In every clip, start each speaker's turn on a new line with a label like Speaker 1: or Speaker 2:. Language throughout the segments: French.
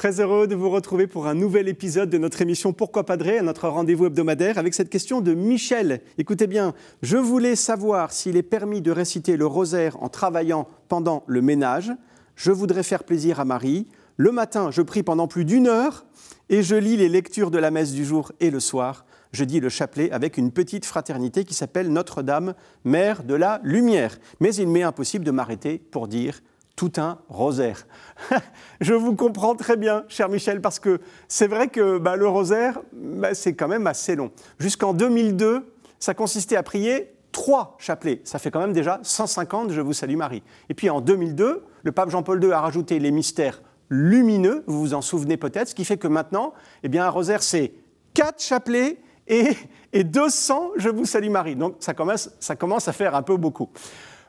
Speaker 1: Très heureux de vous retrouver pour un nouvel épisode de notre émission Pourquoi Padré, notre rendez-vous hebdomadaire avec cette question de Michel. Écoutez bien, je voulais savoir s'il est permis de réciter le rosaire en travaillant pendant le ménage. Je voudrais faire plaisir à Marie. Le matin, je prie pendant plus d'une heure et je lis les lectures de la messe du jour et le soir. Je dis le chapelet avec une petite fraternité qui s'appelle Notre-Dame, Mère de la Lumière. Mais il m'est impossible de m'arrêter pour dire tout un rosaire. je vous comprends très bien, cher Michel, parce que c'est vrai que bah, le rosaire, bah, c'est quand même assez long. Jusqu'en 2002, ça consistait à prier trois chapelets. Ça fait quand même déjà 150, je vous salue Marie. Et puis en 2002, le pape Jean-Paul II a rajouté les mystères lumineux, vous vous en souvenez peut-être, ce qui fait que maintenant, eh bien, un rosaire, c'est quatre chapelets et, et 200, je vous salue Marie. Donc ça commence, ça commence à faire un peu beaucoup.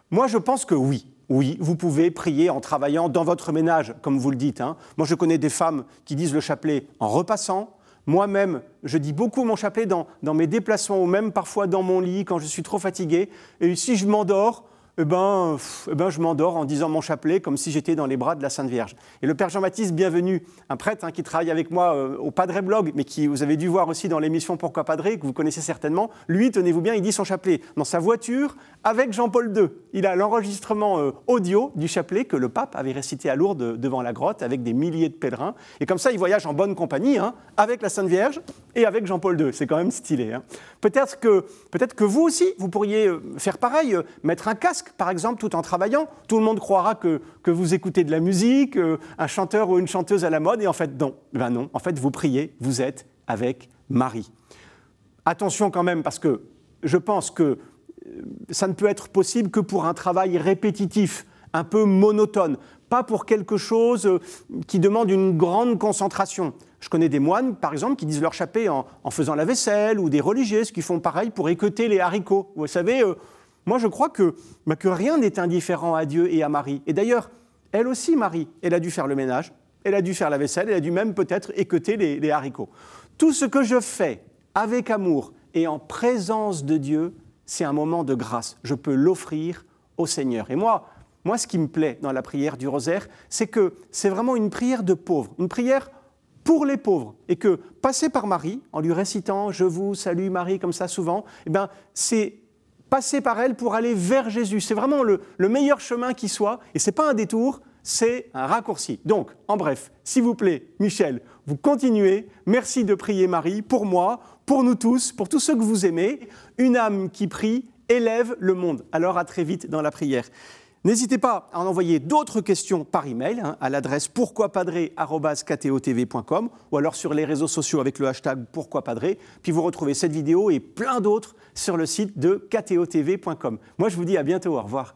Speaker 1: Moi, je pense que oui. Oui, vous pouvez prier en travaillant dans votre ménage, comme vous le dites. Hein. Moi, je connais des femmes qui disent le chapelet en repassant. Moi-même, je dis beaucoup mon chapelet dans, dans, mes déplacements ou même parfois dans mon lit quand je suis trop fatigué. Et si je m'endors, eh ben, eh ben, je m'endors en disant mon chapelet comme si j'étais dans les bras de la Sainte Vierge. Et le Père Jean-Baptiste, bienvenu, un prêtre hein, qui travaille avec moi euh, au Padre Blog, mais qui vous avez dû voir aussi dans l'émission Pourquoi Padre, que vous connaissez certainement, lui, tenez-vous bien, il dit son chapelet dans sa voiture avec Jean-Paul II. Il a l'enregistrement euh, audio du chapelet que le pape avait récité à Lourdes devant la grotte avec des milliers de pèlerins. Et comme ça, il voyage en bonne compagnie hein, avec la Sainte Vierge et avec Jean-Paul II. C'est quand même stylé. Hein. Peut-être que, peut que vous aussi, vous pourriez euh, faire pareil, mettre un casque par exemple, tout en travaillant. Tout le monde croira que, que vous écoutez de la musique, euh, un chanteur ou une chanteuse à la mode, et en fait, non. Ben non, en fait, vous priez, vous êtes avec Marie. Attention quand même, parce que je pense que euh, ça ne peut être possible que pour un travail répétitif, un peu monotone, pas pour quelque chose euh, qui demande une grande concentration. Je connais des moines, par exemple, qui disent leur chapelet en, en faisant la vaisselle, ou des religieuses qui font pareil pour écouter les haricots. Vous savez, moi, je crois que, bah, que rien n'est indifférent à Dieu et à Marie. Et d'ailleurs, elle aussi, Marie, elle a dû faire le ménage, elle a dû faire la vaisselle, elle a dû même peut-être les, les haricots. Tout ce que je fais avec amour et en présence de Dieu, c'est un moment de grâce. Je peux l'offrir au Seigneur. Et moi, moi, ce qui me plaît dans la prière du rosaire, c'est que c'est vraiment une prière de pauvres, une prière pour les pauvres. Et que passer par Marie, en lui récitant Je vous salue Marie comme ça souvent, eh ben, c'est passer par elle pour aller vers Jésus. C'est vraiment le, meilleur chemin qui soit, et ce n'est pas un détour, c'est un raccourci. Donc, en bref, s'il vous plaît, Michel, vous continuez. Merci de prier Marie pour moi, pour nous tous, pour tous ceux que vous aimez. Une âme qui prie élève le monde. Alors à très vite dans la prière. N'hésitez pas à en envoyer d'autres questions par email hein, à l'adresse pourquoipadré.com ou alors sur les réseaux sociaux avec le hashtag pourquoipadré. Puis vous retrouvez cette vidéo et plein d'autres sur le site de ktotv.com. Moi, je vous dis à bientôt. Au revoir.